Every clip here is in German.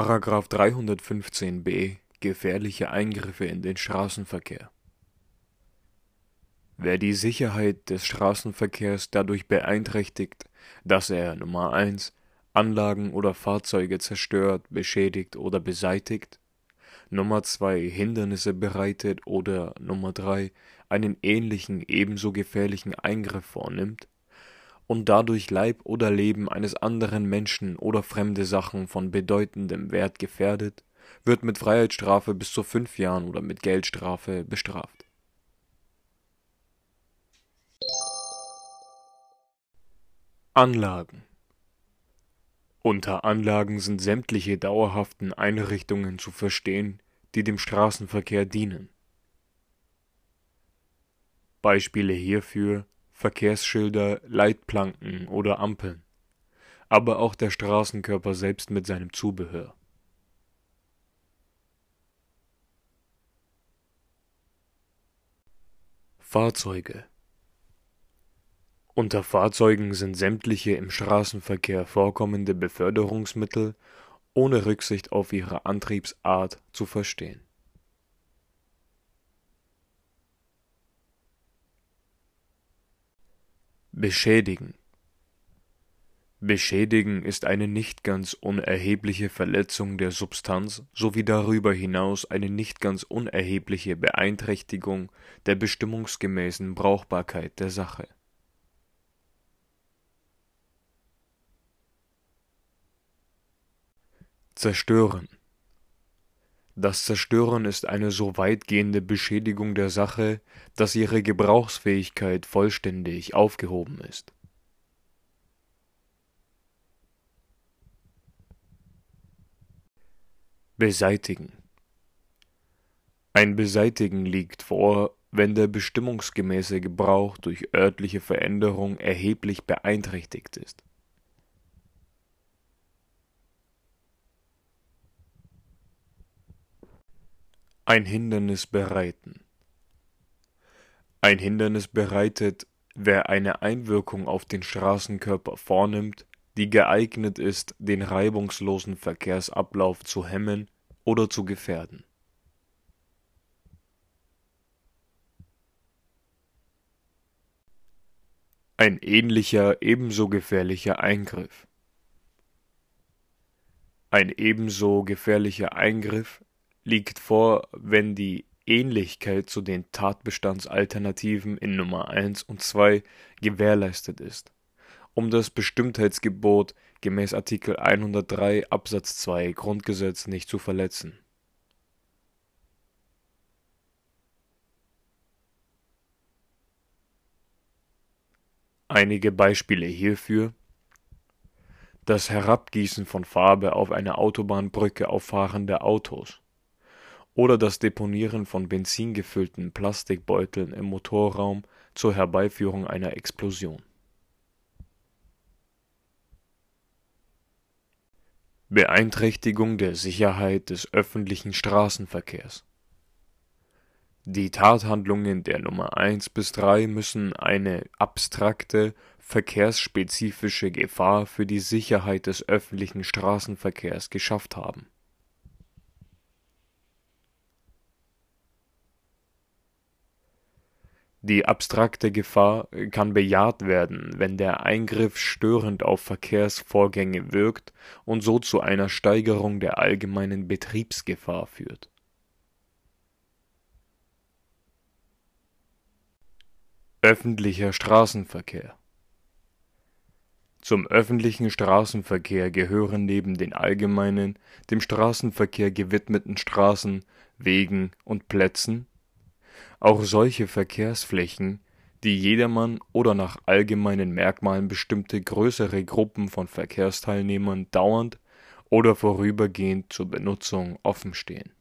Paragraph 315b Gefährliche Eingriffe in den Straßenverkehr. Wer die Sicherheit des Straßenverkehrs dadurch beeinträchtigt, dass er Nummer 1 Anlagen oder Fahrzeuge zerstört, beschädigt oder beseitigt, Nummer 2 Hindernisse bereitet oder Nummer 3 einen ähnlichen ebenso gefährlichen Eingriff vornimmt und dadurch Leib oder Leben eines anderen Menschen oder fremde Sachen von bedeutendem Wert gefährdet, wird mit Freiheitsstrafe bis zu fünf Jahren oder mit Geldstrafe bestraft. Anlagen Unter Anlagen sind sämtliche dauerhaften Einrichtungen zu verstehen, die dem Straßenverkehr dienen. Beispiele hierfür Verkehrsschilder, Leitplanken oder Ampeln, aber auch der Straßenkörper selbst mit seinem Zubehör. Fahrzeuge Unter Fahrzeugen sind sämtliche im Straßenverkehr vorkommende Beförderungsmittel ohne Rücksicht auf ihre Antriebsart zu verstehen. Beschädigen Beschädigen ist eine nicht ganz unerhebliche Verletzung der Substanz sowie darüber hinaus eine nicht ganz unerhebliche Beeinträchtigung der bestimmungsgemäßen Brauchbarkeit der Sache. Zerstören Das Zerstören ist eine so weitgehende Beschädigung der Sache, dass ihre Gebrauchsfähigkeit vollständig aufgehoben ist. Beseitigen Ein Beseitigen liegt vor, wenn der bestimmungsgemäße Gebrauch durch örtliche Veränderung erheblich beeinträchtigt ist. Ein Hindernis bereiten Ein Hindernis bereitet, wer eine Einwirkung auf den Straßenkörper vornimmt, die geeignet ist, den reibungslosen Verkehrsablauf zu hemmen oder zu gefährden. Ein ähnlicher, ebenso gefährlicher Eingriff Ein ebenso gefährlicher Eingriff liegt vor, wenn die Ähnlichkeit zu den Tatbestandsalternativen in Nummer 1 und 2 gewährleistet ist, um das Bestimmtheitsgebot gemäß Artikel 103 Absatz 2 Grundgesetz nicht zu verletzen. Einige Beispiele hierfür. Das Herabgießen von Farbe auf eine Autobahnbrücke auf fahrende Autos oder das Deponieren von benzingefüllten Plastikbeuteln im Motorraum zur Herbeiführung einer Explosion. Beeinträchtigung der Sicherheit des öffentlichen Straßenverkehrs Die Tathandlungen der Nummer 1 bis 3 müssen eine abstrakte, verkehrsspezifische Gefahr für die Sicherheit des öffentlichen Straßenverkehrs geschafft haben Die abstrakte Gefahr kann bejaht werden, wenn der Eingriff störend auf Verkehrsvorgänge wirkt und so zu einer Steigerung der allgemeinen Betriebsgefahr führt. Öffentlicher Straßenverkehr Zum öffentlichen Straßenverkehr gehören neben den allgemeinen, dem Straßenverkehr gewidmeten Straßen, Wegen und Plätzen auch solche Verkehrsflächen, die jedermann oder nach allgemeinen Merkmalen bestimmte größere Gruppen von Verkehrsteilnehmern dauernd oder vorübergehend zur Benutzung offenstehen.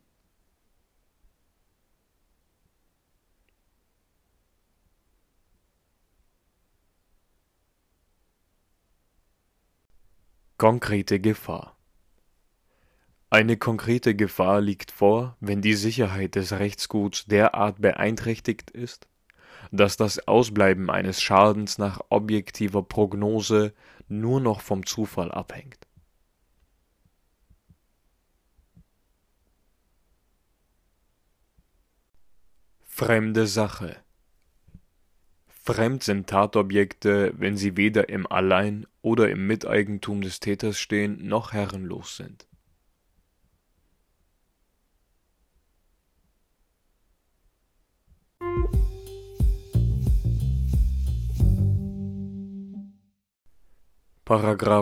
Konkrete Gefahr eine konkrete Gefahr liegt vor, wenn die Sicherheit des Rechtsguts derart beeinträchtigt ist, dass das Ausbleiben eines Schadens nach objektiver Prognose nur noch vom Zufall abhängt. Fremde Sache Fremd sind Tatobjekte, wenn sie weder im Allein oder im Miteigentum des Täters stehen noch herrenlos sind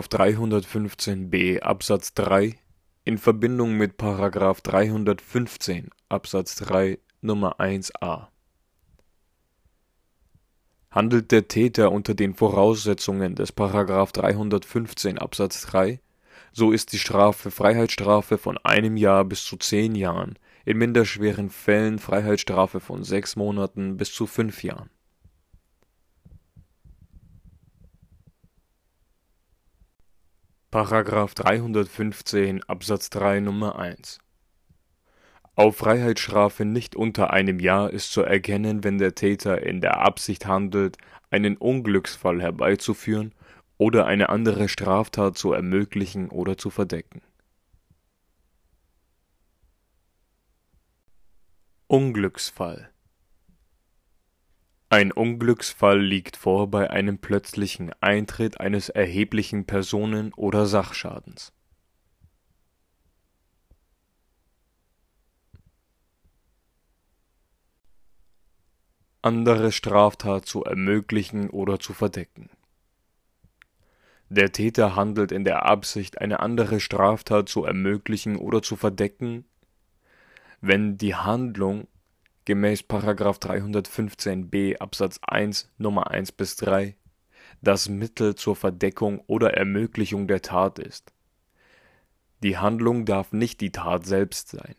315b Absatz 3 in Verbindung mit Paragraph 315 Absatz 3 Nummer 1a Handelt der Täter unter den Voraussetzungen des § 315 Absatz 3, so ist die Strafe Freiheitsstrafe von einem Jahr bis zu zehn Jahren, in minderschweren Fällen Freiheitsstrafe von sechs Monaten bis zu fünf Jahren. § 315 Absatz 3 Nummer 1 auf Freiheitsstrafe nicht unter einem Jahr ist zu erkennen, wenn der Täter in der Absicht handelt, einen Unglücksfall herbeizuführen oder eine andere Straftat zu ermöglichen oder zu verdecken. Unglücksfall Ein Unglücksfall liegt vor bei einem plötzlichen Eintritt eines erheblichen Personen oder Sachschadens andere Straftat zu ermöglichen oder zu verdecken. Der Täter handelt in der Absicht, eine andere Straftat zu ermöglichen oder zu verdecken, wenn die Handlung gemäß § 315b Absatz 1 Nummer 1 bis 3 das Mittel zur Verdeckung oder Ermöglichung der Tat ist. Die Handlung darf nicht die Tat selbst sein